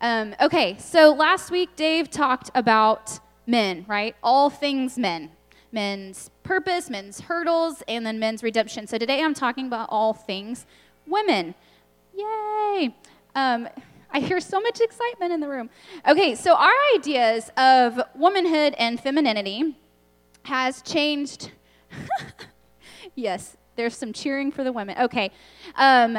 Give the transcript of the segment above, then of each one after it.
Um, okay, so last week Dave talked about men, right? All things men. Men's purpose, men's hurdles, and then men's redemption. So today I'm talking about all things women. Yay! Um, I hear so much excitement in the room. Okay, so our ideas of womanhood and femininity has changed. yes, there's some cheering for the women. Okay. Um,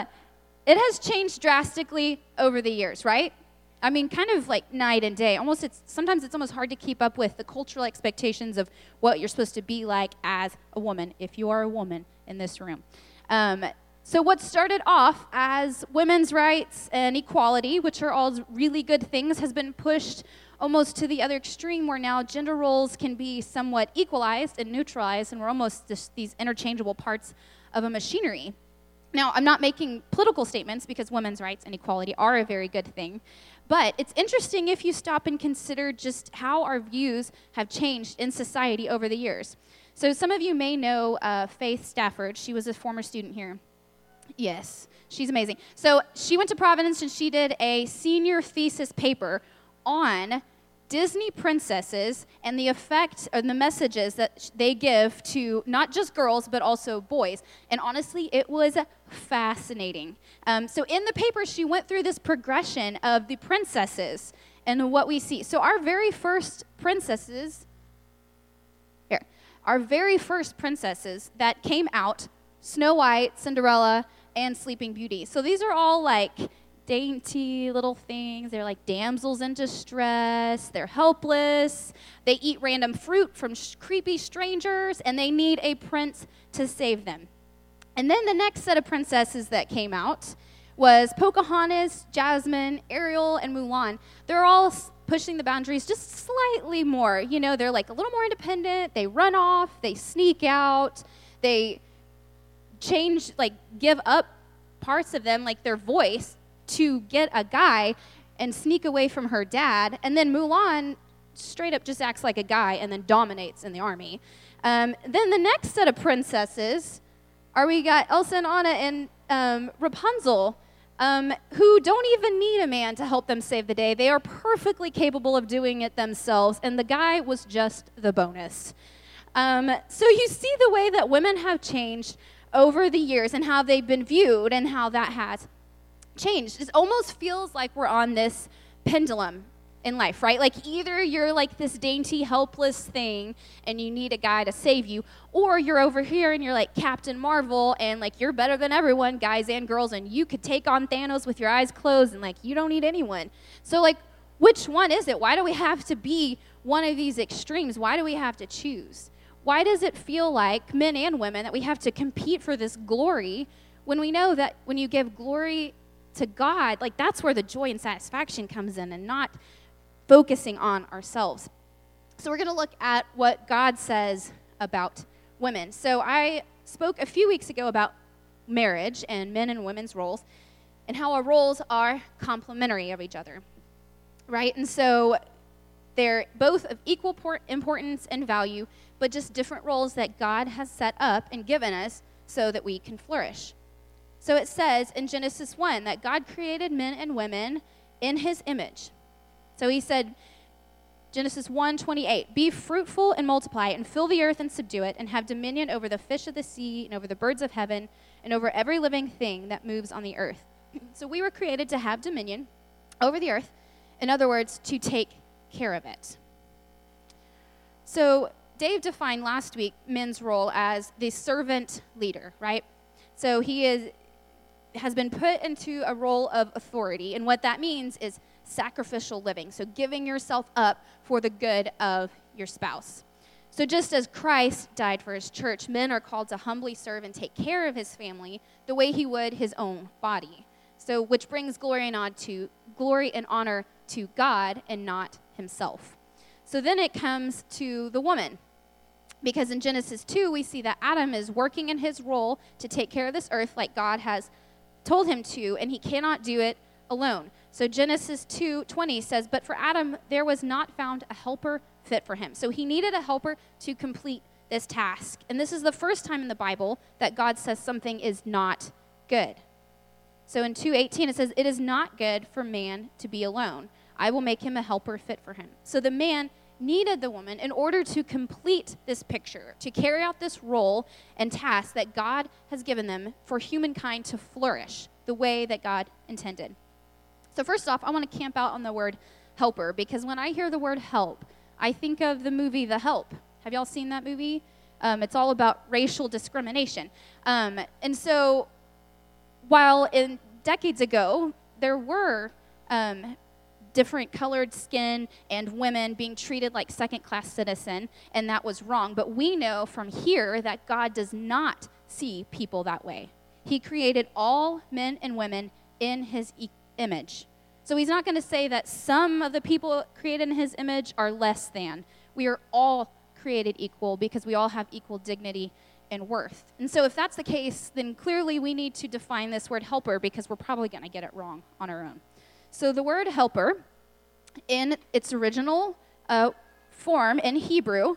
it has changed drastically over the years, right? I mean, kind of like night and day. Almost, it's sometimes it's almost hard to keep up with the cultural expectations of what you're supposed to be like as a woman, if you are a woman in this room. Um, so, what started off as women's rights and equality, which are all really good things, has been pushed almost to the other extreme where now gender roles can be somewhat equalized and neutralized, and we're almost just these interchangeable parts of a machinery. Now, I'm not making political statements because women's rights and equality are a very good thing, but it's interesting if you stop and consider just how our views have changed in society over the years. So, some of you may know uh, Faith Stafford. She was a former student here. Yes, she's amazing. So, she went to Providence and she did a senior thesis paper on Disney princesses and the effect and the messages that they give to not just girls but also boys. And honestly, it was fascinating. Um, so in the paper, she went through this progression of the princesses and what we see. So our very first princesses, here, our very first princesses that came out, Snow White, Cinderella, and Sleeping Beauty. So these are all like dainty little things. They're like damsels in distress. They're helpless. They eat random fruit from sh- creepy strangers, and they need a prince to save them. And then the next set of princesses that came out was Pocahontas, Jasmine, Ariel, and Mulan. They're all pushing the boundaries just slightly more. You know, they're like a little more independent. They run off, they sneak out, they change, like, give up parts of them, like their voice, to get a guy and sneak away from her dad. And then Mulan straight up just acts like a guy and then dominates in the army. Um, then the next set of princesses are we got Elsa and Anna and um, Rapunzel, um, who don't even need a man to help them save the day. They are perfectly capable of doing it themselves, and the guy was just the bonus. Um, so you see the way that women have changed over the years and how they've been viewed and how that has changed. It almost feels like we're on this pendulum in life, right? Like either you're like this dainty, helpless thing and you need a guy to save you, or you're over here and you're like Captain Marvel and like you're better than everyone, guys and girls, and you could take on Thanos with your eyes closed and like you don't need anyone. So, like, which one is it? Why do we have to be one of these extremes? Why do we have to choose? Why does it feel like, men and women, that we have to compete for this glory when we know that when you give glory to God, like that's where the joy and satisfaction comes in and not focusing on ourselves. So we're going to look at what God says about women. So I spoke a few weeks ago about marriage and men and women's roles and how our roles are complementary of each other. Right? And so they're both of equal importance and value, but just different roles that God has set up and given us so that we can flourish. So it says in Genesis 1 that God created men and women in his image. So he said, Genesis 1 28, Be fruitful and multiply, and fill the earth and subdue it, and have dominion over the fish of the sea, and over the birds of heaven, and over every living thing that moves on the earth. so we were created to have dominion over the earth. In other words, to take care of it. So Dave defined last week men's role as the servant leader, right? So he is has been put into a role of authority. And what that means is sacrificial living. So giving yourself up for the good of your spouse. So just as Christ died for his church, men are called to humbly serve and take care of his family the way he would his own body. So which brings glory and honor to glory and honor to God and not himself. So then it comes to the woman. Because in Genesis 2, we see that Adam is working in his role to take care of this earth like God has told him to, and he cannot do it alone. So Genesis 2:20 says, "But for Adam there was not found a helper fit for him." So he needed a helper to complete this task. And this is the first time in the Bible that God says something is not good. So in 2:18 it says it is not good for man to be alone. I will make him a helper fit for him. So the man needed the woman in order to complete this picture, to carry out this role and task that God has given them for humankind to flourish the way that God intended. So, first off, I want to camp out on the word helper because when I hear the word help, I think of the movie The Help. Have y'all seen that movie? Um, it's all about racial discrimination. Um, and so, while in decades ago, there were um, different colored skin and women being treated like second class citizen, and that was wrong. But we know from here that God does not see people that way. He created all men and women in his e- image. So he's not going to say that some of the people created in his image are less than. We are all created equal because we all have equal dignity and worth. And so if that's the case, then clearly we need to define this word helper because we're probably going to get it wrong on our own. So the word helper, in its original uh, form in Hebrew,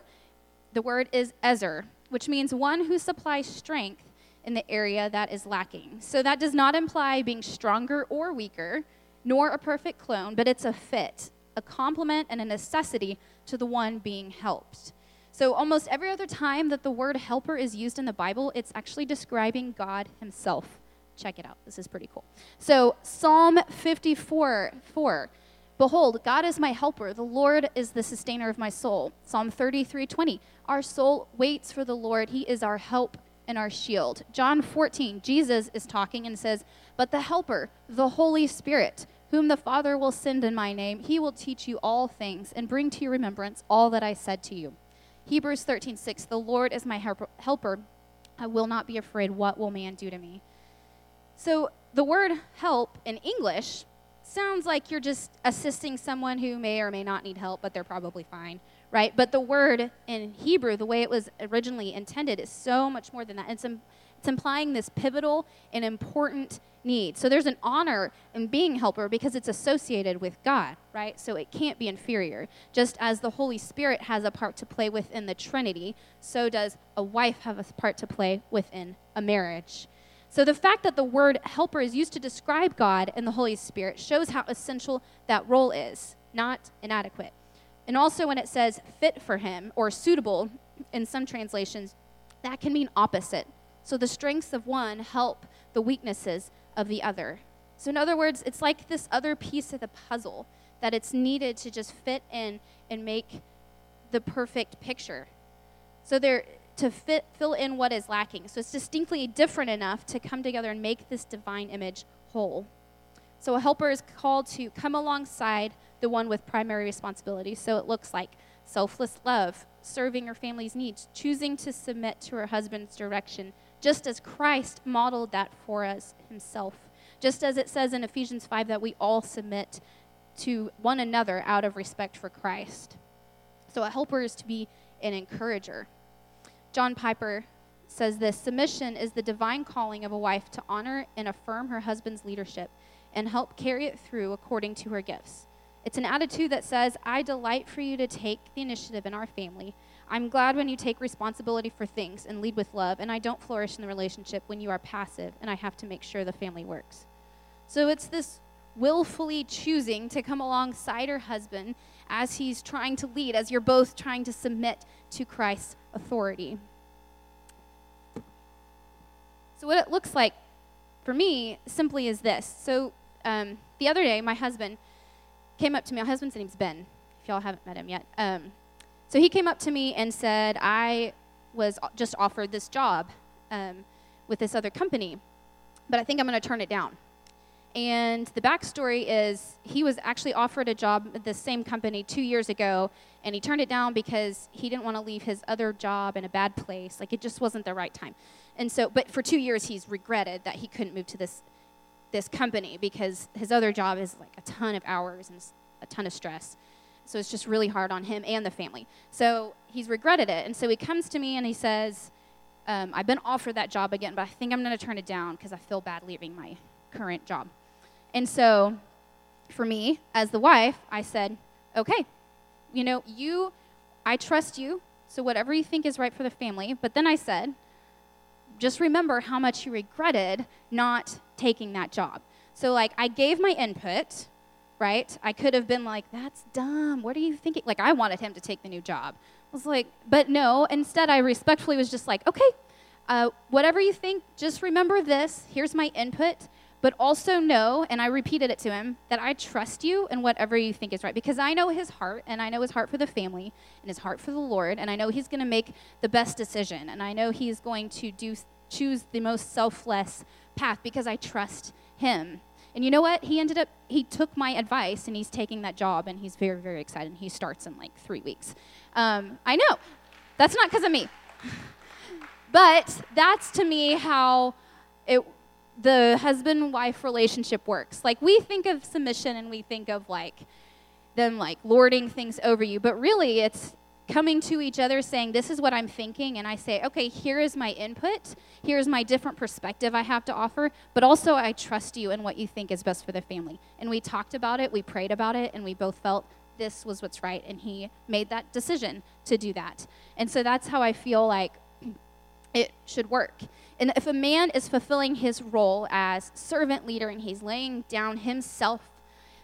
the word is ezer, which means one who supplies strength in the area that is lacking. So that does not imply being stronger or weaker, nor a perfect clone, but it's a fit, a complement, and a necessity to the one being helped. So, almost every other time that the word helper is used in the Bible, it's actually describing God Himself. Check it out. This is pretty cool. So, Psalm 54 4. Behold, God is my helper. The Lord is the sustainer of my soul. Psalm 33 20. Our soul waits for the Lord. He is our help and our shield. John 14, Jesus is talking and says, But the helper, the Holy Spirit, whom the Father will send in my name, he will teach you all things and bring to your remembrance all that I said to you. Hebrews 13, 6. The Lord is my helper. I will not be afraid. What will man do to me? So the word help in English sounds like you're just assisting someone who may or may not need help, but they're probably fine, right? But the word in Hebrew, the way it was originally intended, is so much more than that. It's, it's implying this pivotal and important need. So there's an honor in being helper because it's associated with God, right? So it can't be inferior. Just as the Holy Spirit has a part to play within the Trinity, so does a wife have a part to play within a marriage. So the fact that the word helper is used to describe God and the Holy Spirit shows how essential that role is, not inadequate. And also when it says fit for him or suitable in some translations, that can mean opposite. So the strengths of one help the weaknesses of the other. So, in other words, it's like this other piece of the puzzle that it's needed to just fit in and make the perfect picture. So, there, to fit, fill in what is lacking. So it's distinctly different enough to come together and make this divine image whole. So a helper is called to come alongside the one with primary responsibility. So it looks like selfless love, serving her family's needs, choosing to submit to her husband's direction, just as Christ modeled that for us himself. Just as it says in Ephesians 5 that we all submit to one another out of respect for Christ. So a helper is to be an encourager. John Piper says this Submission is the divine calling of a wife to honor and affirm her husband's leadership and help carry it through according to her gifts. It's an attitude that says, I delight for you to take the initiative in our family. I'm glad when you take responsibility for things and lead with love, and I don't flourish in the relationship when you are passive and I have to make sure the family works. So it's this willfully choosing to come alongside her husband as he's trying to lead, as you're both trying to submit to Christ's authority. So, what it looks like for me simply is this. So, um, the other day, my husband came up to me. My husband's name's Ben, if y'all haven't met him yet. Um, so, he came up to me and said, I was just offered this job um, with this other company, but I think I'm going to turn it down. And the backstory is he was actually offered a job at the same company two years ago, and he turned it down because he didn't want to leave his other job in a bad place. Like it just wasn't the right time. And so, but for two years, he's regretted that he couldn't move to this this company because his other job is like a ton of hours and a ton of stress. So it's just really hard on him and the family. So he's regretted it. And so he comes to me and he says, um, I've been offered that job again, but I think I'm going to turn it down because I feel bad leaving my current job. And so for me, as the wife, I said, okay, you know, you, I trust you, so whatever you think is right for the family. But then I said, just remember how much you regretted not taking that job. So, like, I gave my input, right? I could have been like, that's dumb. What are you thinking? Like, I wanted him to take the new job. I was like, but no. Instead, I respectfully was just like, okay, uh, whatever you think, just remember this. Here's my input. But also know, and I repeated it to him, that I trust you in whatever you think is right. Because I know his heart, and I know his heart for the family, and his heart for the Lord, and I know he's going to make the best decision. And I know he's going to do, choose the most selfless path because I trust him. And you know what? He ended up, he took my advice and he's taking that job and he's very, very excited. And he starts in like three weeks. Um, I know. That's not because of me. but that's to me how it, the husband wife relationship works. Like we think of submission and we think of like them like lording things over you, but really it's coming to each other saying, This is what I'm thinking. And I say, Okay, here is my input. Here's my different perspective I have to offer. But also, I trust you in what you think is best for the family. And we talked about it, we prayed about it, and we both felt this was what's right. And he made that decision to do that. And so that's how I feel like it should work. And if a man is fulfilling his role as servant leader and he's laying down himself,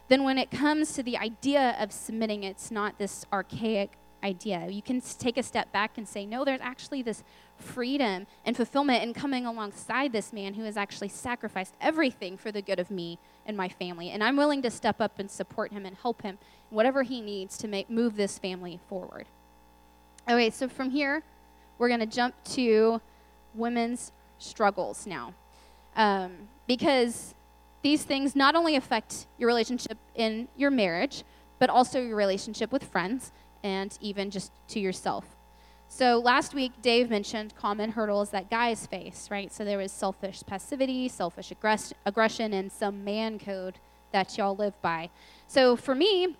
then when it comes to the idea of submitting, it's not this archaic idea. You can take a step back and say, no, there's actually this freedom and fulfillment in coming alongside this man who has actually sacrificed everything for the good of me and my family. And I'm willing to step up and support him and help him whatever he needs to make move this family forward. Okay, so from here, we're going to jump to women's struggles now. Um, because these things not only affect your relationship in your marriage, but also your relationship with friends and even just to yourself. So last week, Dave mentioned common hurdles that guys face, right? So there was selfish passivity, selfish aggress- aggression, and some man code that y'all live by. So for me,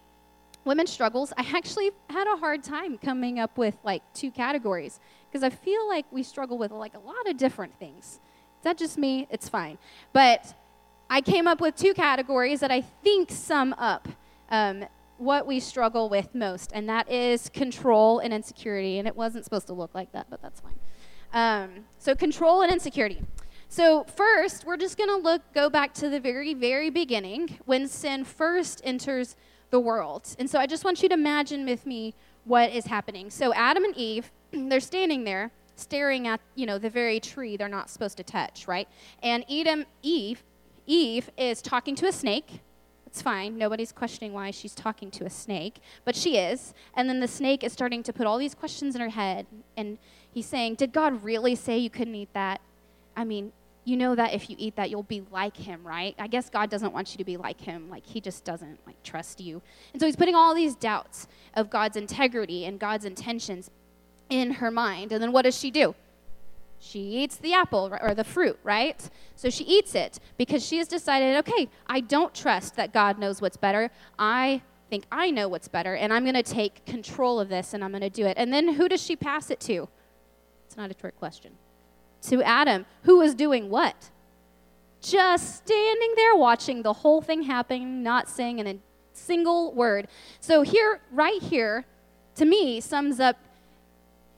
women's struggles, I actually had a hard time coming up with like two categories because I feel like we struggle with like a lot of different things. Is that just me? It's fine. But I came up with two categories that I think sum up um, what we struggle with most, and that is control and insecurity. And it wasn't supposed to look like that, but that's fine. Um, so, control and insecurity. So, first, we're just going to look, go back to the very, very beginning when sin first enters the world. And so, I just want you to imagine with me what is happening. So, Adam and Eve, they're standing there staring at, you know, the very tree they're not supposed to touch, right? And Edom, Eve, Eve is talking to a snake it's fine. Nobody's questioning why she's talking to a snake, but she is. And then the snake is starting to put all these questions in her head. And he's saying, Did God really say you couldn't eat that? I mean, you know that if you eat that, you'll be like him, right? I guess God doesn't want you to be like him. Like, he just doesn't, like, trust you. And so he's putting all these doubts of God's integrity and God's intentions in her mind. And then what does she do? she eats the apple or the fruit, right? So she eats it because she has decided, okay, I don't trust that God knows what's better. I think I know what's better, and I'm going to take control of this and I'm going to do it. And then who does she pass it to? It's not a trick question. To Adam, who was doing what? Just standing there watching the whole thing happen, not saying a single word. So here, right here, to me, sums up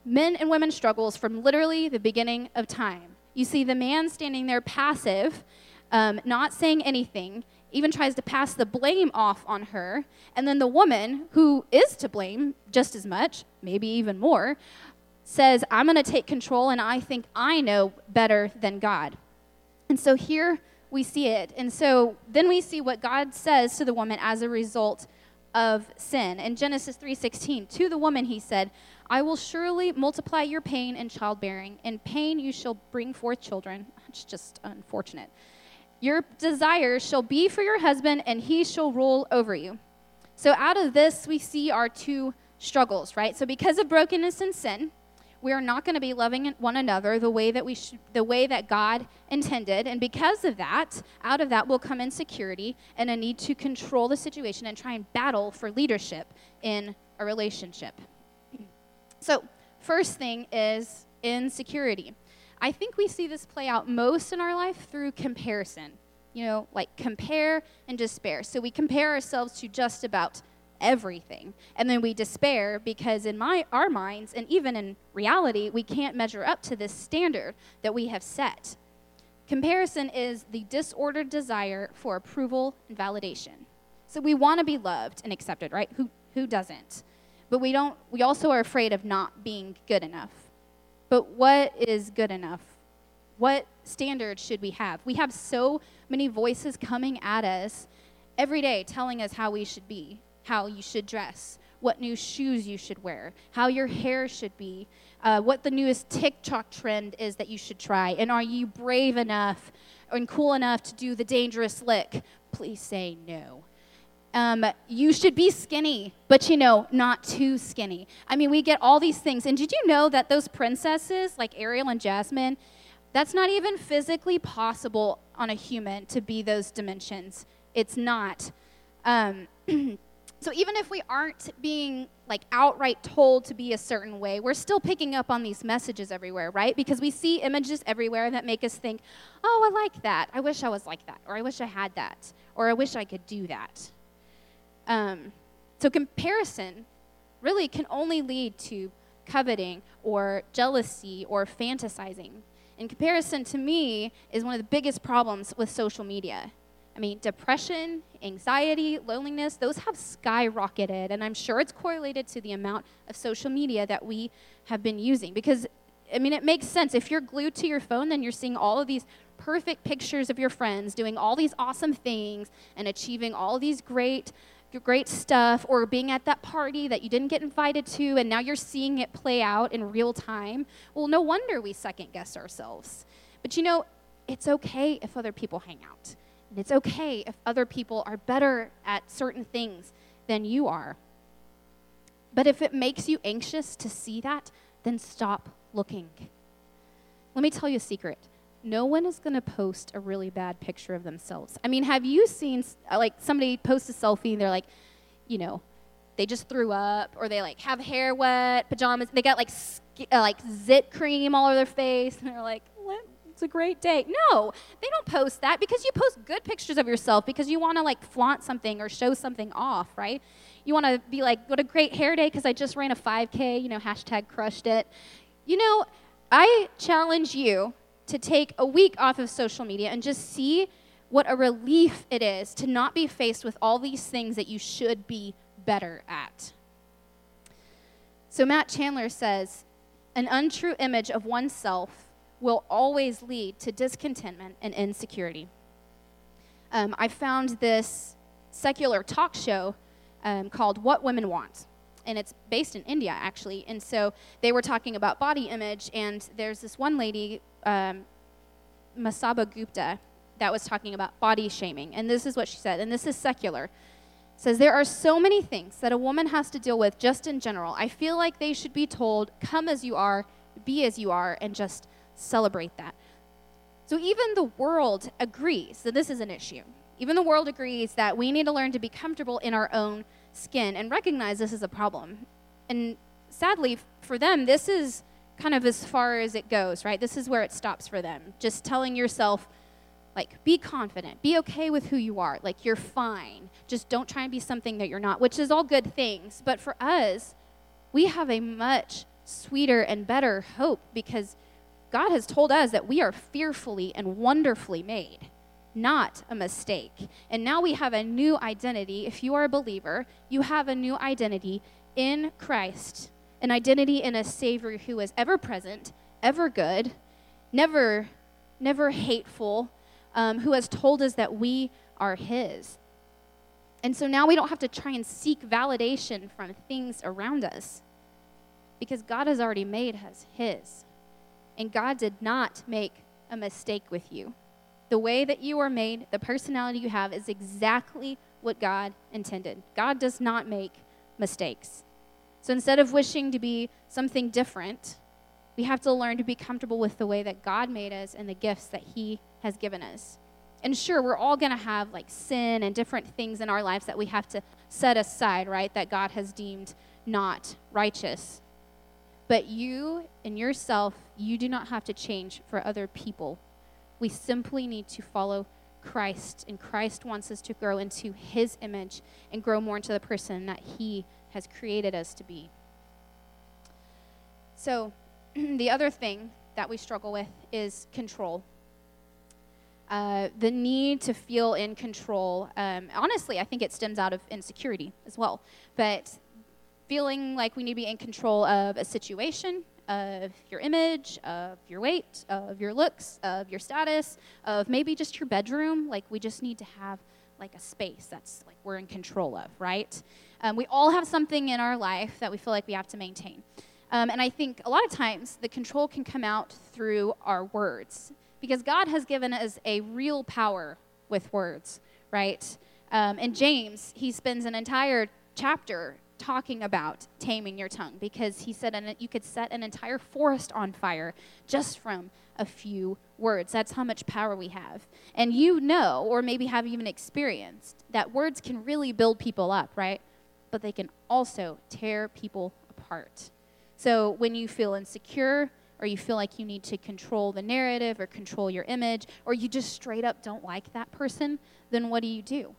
men and women struggles from literally the beginning of time. You see the man standing there passive, um, not saying anything, even tries to pass the blame off on her. And then the woman, who is to blame just as much, maybe even more, says, I'm going to take control and I think I know better than God. And so here we see it. And so then we see what God says to the woman as a result of sin. In Genesis 3:16, to the woman he said, I will surely multiply your pain in childbearing. In pain you shall bring forth children. It's just unfortunate. Your desire shall be for your husband, and he shall rule over you. So, out of this, we see our two struggles, right? So, because of brokenness and sin, we are not going to be loving one another the way that we should, the way that God intended, and because of that, out of that will come insecurity and a need to control the situation and try and battle for leadership in a relationship. So, first thing is insecurity. I think we see this play out most in our life through comparison. You know, like compare and despair. So we compare ourselves to just about everything. And then we despair because in my our minds and even in reality, we can't measure up to this standard that we have set. Comparison is the disordered desire for approval and validation. So we want to be loved and accepted, right? Who, who doesn't? But we don't, we also are afraid of not being good enough. But what is good enough? What standards should we have? We have so many voices coming at us every day telling us how we should be, how you should dress, what new shoes you should wear, how your hair should be, uh, what the newest TikTok trend is that you should try, and are you brave enough and cool enough to do the dangerous lick? Please say no. Um, you should be skinny, but you know, not too skinny. I mean, we get all these things. And did you know that those princesses, like Ariel and Jasmine, that's not even physically possible on a human to be those dimensions? It's not. Um, so even if we aren't being like outright told to be a certain way, we're still picking up on these messages everywhere, right? Because we see images everywhere that make us think, oh, I like that. I wish I was like that. Or I wish I had that. Or I wish I could do that. Um, so comparison really can only lead to coveting or jealousy or fantasizing. And comparison to me is one of the biggest problems with social media. I mean, depression, anxiety, loneliness, those have skyrocketed. And I'm sure it's correlated to the amount of social media that we have been using. Because, I mean, it makes sense. If you're glued to your phone, then you're seeing all of these perfect pictures of your friends doing all these awesome things and achieving all these great great stuff or being at that party that you didn't get invited to and now you're seeing it play out in real time, well, no wonder we second guess ourselves. But you know, it's okay if other people hang out. And it's okay if other people are better at certain things than you are. But if it makes you anxious to see that, then stop looking. Let me tell you a secret no one is going to post a really bad picture of themselves. I mean, have you seen uh, like somebody post a selfie and they're like, you know, they just threw up or they like have hair wet, pajamas, they got like uh, like zit cream all over their face and they're like, it's a great day. No, they don't post that because you post good pictures of yourself because you want to like flaunt something or show something off, right? You want to be like, what a great hair day because I just ran a 5K, you know, hashtag crushed it. You know, I challenge you to take a week off of social media and just see what a relief it is to not be faced with all these things that you should be better at. So, Matt Chandler says an untrue image of oneself will always lead to discontentment and insecurity. Um, I found this secular talk show um, called What Women Want. And it's based in India, actually. And so they were talking about body image, and there's this one lady um, Masaba Gupta that was talking about body shaming. And this is what she said, and this is secular. It says there are so many things that a woman has to deal with just in general. I feel like they should be told, come as you are, be as you are, and just celebrate that. So even the world agrees that this is an issue. Even the world agrees that we need to learn to be comfortable in our own skin and recognize this is a problem. And sadly, for them, this is kind of as far as it goes, right? This is where it stops for them. Just telling yourself, like, be confident, be okay with who you are, like, you're fine. Just don't try and be something that you're not, which is all good things. But for us, we have a much sweeter and better hope because God has told us that we are fearfully and wonderfully made, not a mistake. And now we have a new identity. If you are a believer, you have a new identity in Christ an identity in a Savior who is ever present, ever good, never, never hateful, um, who has told us that we are His. And so now we don't have to try and seek validation from things around us because God has already made us His. And God did not make a mistake with you. The way that you are made, the personality you have, is exactly what God intended. God does not make mistakes. So instead of wishing to be something different, we have to learn to be comfortable with the way that God made us and the gifts that He has given us. And sure, we're all going to have like sin and different things in our lives that we have to set aside, right? That God has deemed not righteous. But you and yourself, you do not have to change for other people. We simply need to follow Christ, and Christ wants us to grow into His image and grow more into the person that He has created us to be. So, the other thing that we struggle with is control. uh, the need to feel in control. Um, honestly, I think it stems out of insecurity as well. But feeling like we need to be in control of a situation, of your image, of your weight, of your looks, of your status, of maybe just your bedroom. Like we just need to have like a space that's like we're in control of, right? Um, we all have something in our life that we feel like we have to maintain. Um, and I think a lot of times the control can come out through our words because God has given us a real power with words, right? Um, and James, he spends an entire chapter talking about taming your tongue because he said an, you could set an entire forest on fire just from a few words. That's how much power we have. And you know, or maybe have even experienced, that words can really build people up, right? But they can also tear people apart. So when you feel insecure, or you feel like you need to control the narrative or control your image, or you just straight up don't like that person, then what do you do?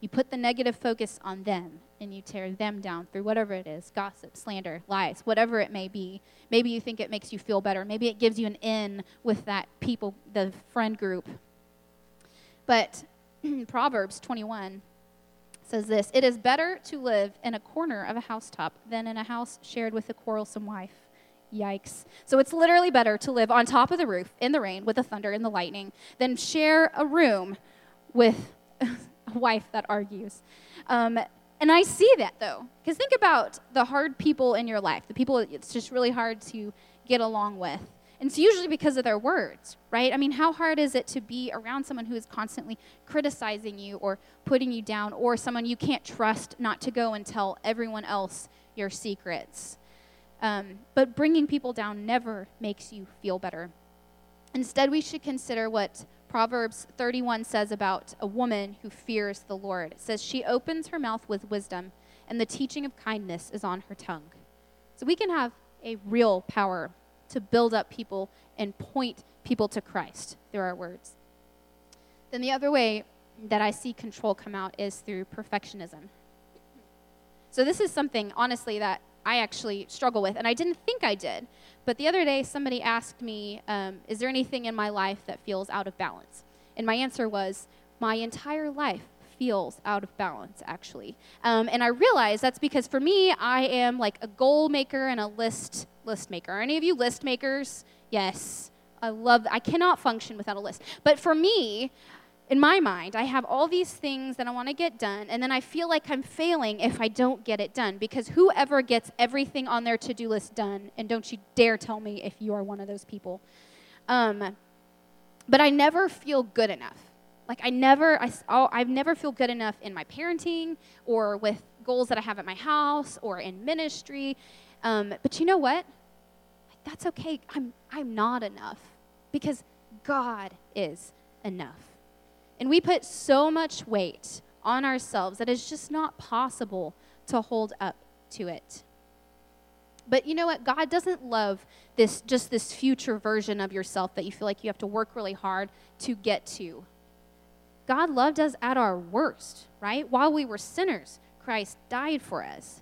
You put the negative focus on them and you tear them down through whatever it is gossip, slander, lies, whatever it may be. Maybe you think it makes you feel better. Maybe it gives you an in with that people, the friend group. But Proverbs 21 says this It is better to live in a corner of a housetop than in a house shared with a quarrelsome wife. Yikes. So it's literally better to live on top of the roof in the rain with the thunder and the lightning than share a room with a wife that argues. Um, and I see that though, because think about the hard people in your life, the people it's just really hard to get along with. And it's usually because of their words, right? I mean, how hard is it to be around someone who is constantly criticizing you or putting you down, or someone you can't trust not to go and tell everyone else your secrets? Um, but bringing people down never makes you feel better. Instead, we should consider what Proverbs 31 says about a woman who fears the Lord. It says, She opens her mouth with wisdom, and the teaching of kindness is on her tongue. So we can have a real power to build up people and point people to Christ through our words. Then the other way that I see control come out is through perfectionism. So this is something, honestly, that I actually struggle with, and I didn't think I did. But the other day, somebody asked me, um, Is there anything in my life that feels out of balance? And my answer was, My entire life feels out of balance, actually. Um, and I realized that's because for me, I am like a goal maker and a list list maker. Are any of you list makers? Yes. I love I cannot function without a list. But for me, in my mind, I have all these things that I want to get done, and then I feel like I'm failing if I don't get it done because whoever gets everything on their to do list done, and don't you dare tell me if you are one of those people. Um, but I never feel good enough. Like I never, I, oh, I never feel good enough in my parenting or with goals that I have at my house or in ministry. Um, but you know what? That's okay. I'm, I'm not enough because God is enough. And we put so much weight on ourselves that it's just not possible to hold up to it. But you know what? God doesn't love this just this future version of yourself that you feel like you have to work really hard to get to. God loved us at our worst, right? While we were sinners, Christ died for us.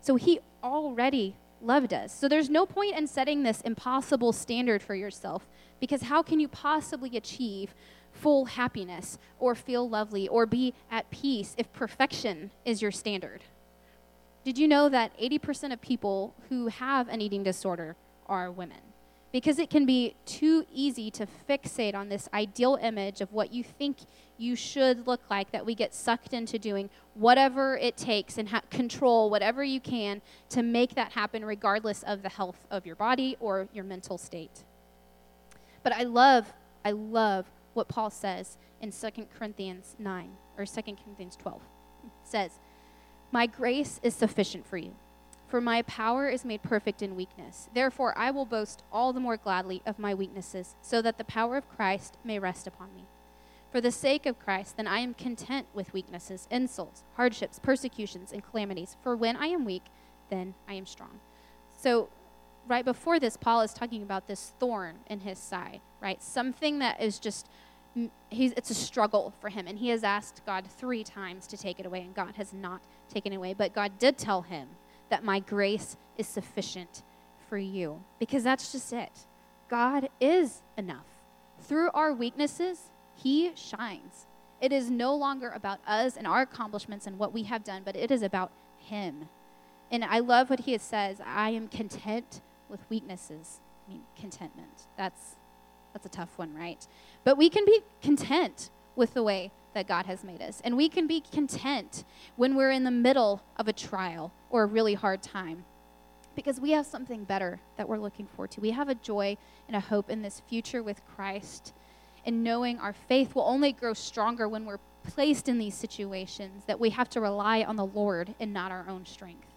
So he already loved us. So there's no point in setting this impossible standard for yourself because how can you possibly achieve full happiness or feel lovely or be at peace if perfection is your standard. Did you know that 80% of people who have an eating disorder are women? Because it can be too easy to fixate on this ideal image of what you think you should look like, that we get sucked into doing whatever it takes and ha- control whatever you can to make that happen, regardless of the health of your body or your mental state. But I love, I love what Paul says in 2 Corinthians 9 or 2 Corinthians 12. It says, My grace is sufficient for you, for my power is made perfect in weakness. Therefore, I will boast all the more gladly of my weaknesses, so that the power of Christ may rest upon me. For the sake of Christ, then I am content with weaknesses, insults, hardships, persecutions, and calamities. For when I am weak, then I am strong. So, right before this, Paul is talking about this thorn in his side, right? Something that is just, he's, it's a struggle for him. And he has asked God three times to take it away, and God has not taken it away. But God did tell him that my grace is sufficient for you, because that's just it. God is enough. Through our weaknesses, He shines. It is no longer about us and our accomplishments and what we have done, but it is about Him. And I love what He says I am content with weaknesses. I mean, contentment. That's, that's a tough one, right? But we can be content with the way that God has made us. And we can be content when we're in the middle of a trial or a really hard time because we have something better that we're looking forward to. We have a joy and a hope in this future with Christ. And knowing our faith will only grow stronger when we're placed in these situations that we have to rely on the Lord and not our own strength.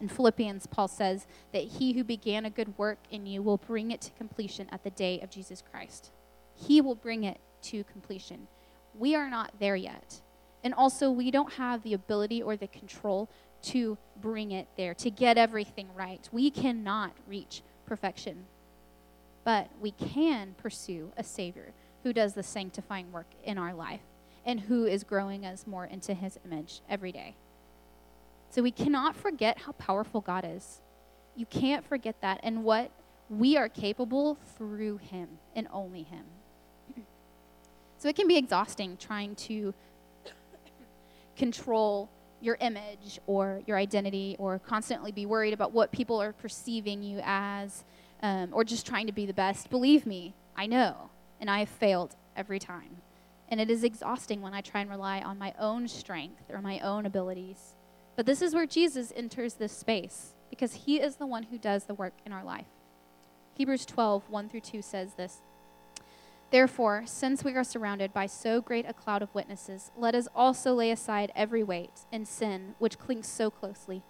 In Philippians, Paul says that he who began a good work in you will bring it to completion at the day of Jesus Christ. He will bring it to completion. We are not there yet. And also, we don't have the ability or the control to bring it there, to get everything right. We cannot reach perfection. But we can pursue a Savior who does the sanctifying work in our life and who is growing us more into His image every day. So we cannot forget how powerful God is. You can't forget that and what we are capable through Him and only Him. So it can be exhausting trying to control your image or your identity or constantly be worried about what people are perceiving you as um, or just trying to be the best. Believe me, I know, and I have failed every time. And it is exhausting when I try and rely on my own strength or my own abilities. But this is where Jesus enters this space because he is the one who does the work in our life. Hebrews 12, 1 through 2 says this Therefore, since we are surrounded by so great a cloud of witnesses, let us also lay aside every weight and sin which clings so closely.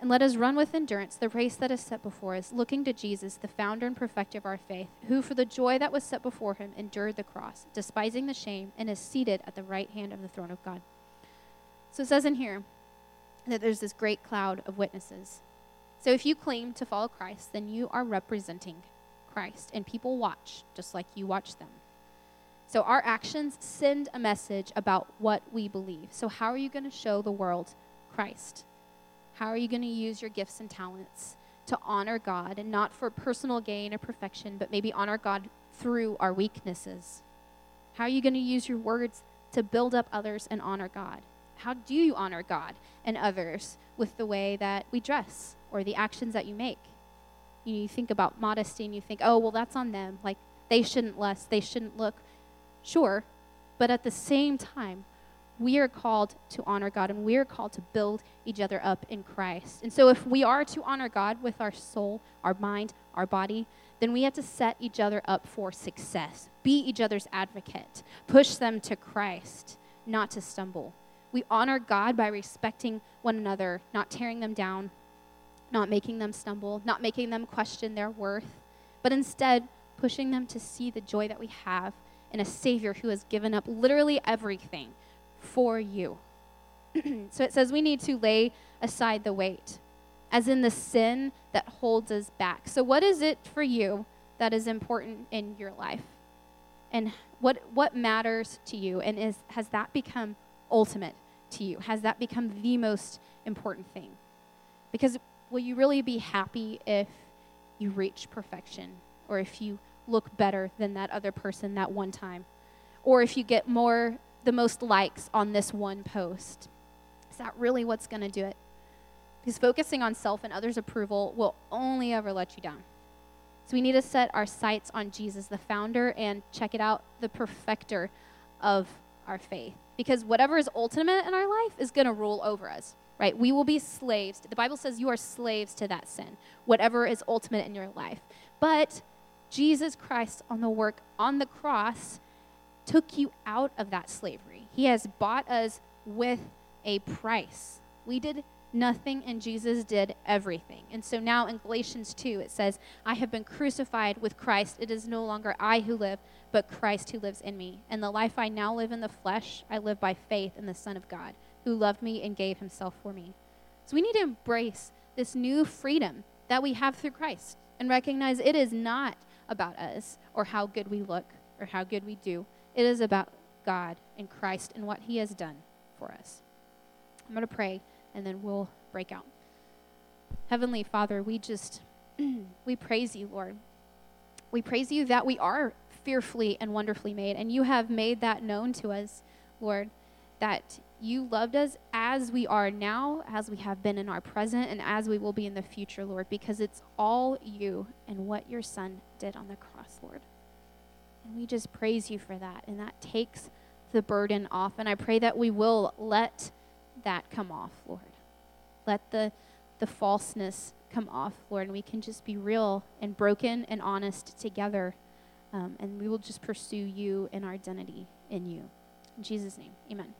And let us run with endurance the race that is set before us, looking to Jesus, the founder and perfecter of our faith, who for the joy that was set before him endured the cross, despising the shame, and is seated at the right hand of the throne of God. So it says in here that there's this great cloud of witnesses. So if you claim to follow Christ, then you are representing Christ, and people watch just like you watch them. So our actions send a message about what we believe. So, how are you going to show the world Christ? How are you going to use your gifts and talents to honor God and not for personal gain or perfection, but maybe honor God through our weaknesses? How are you going to use your words to build up others and honor God? How do you honor God and others with the way that we dress or the actions that you make? you, think about modesty and you think, oh, well, that's on them. Like, they shouldn't lust, they shouldn't look. Sure, but at the same time, we are called to honor God and we are called to build each other up in Christ. And so, if we are to honor God with our soul, our mind, our body, then we have to set each other up for success, be each other's advocate, push them to Christ, not to stumble. We honor God by respecting one another, not tearing them down, not making them stumble, not making them question their worth, but instead pushing them to see the joy that we have in a Savior who has given up literally everything for you. so it says we need to lay aside the weight, as in the sin that holds us back. So, what is it for you that is important in your life? And what, what matters to you? And is, has that become ultimate to you? Has that become the most important thing? Because will you really be happy if you reach perfection or if you look better than that other person that one time? Or if you get more the most likes on this one post? Is that really what's going to do it? Because focusing on self and others approval will only ever let you down. So we need to set our sights on jesus the founder and check it out the perfecter of our faith because whatever is ultimate in our life is going to rule over us right? We will be slaves. The Bible says you are slaves to that sin, whatever is ultimate in your life. But Jesus Christ on the work on the cross took you out of that slavery. He has bought us with a price. We did nothing and Jesus did everything. And so now in Galatians 2, it says, I have been crucified with Christ. It is no longer I who live, but Christ who lives in me. And the life I now live in the flesh, I live by faith in the Son of God who loved me and gave himself for me. So we need to embrace this new freedom that we have through Christ and recognize it is not about us or how good we look or how good we do. It is about God and Christ and what he has done for us. I'm going to pray and then we'll break out. Heavenly Father, we just we praise you, Lord. We praise you that we are fearfully and wonderfully made. And you have made that known to us, Lord, that you loved us as we are now, as we have been in our present, and as we will be in the future, Lord, because it's all you and what your Son did on the cross, Lord. And we just praise you for that. And that takes the burden off. And I pray that we will let that come off, Lord. Let the, the falseness come off, Lord, and we can just be real and broken and honest together. Um, and we will just pursue you and our identity in you. In Jesus' name, amen.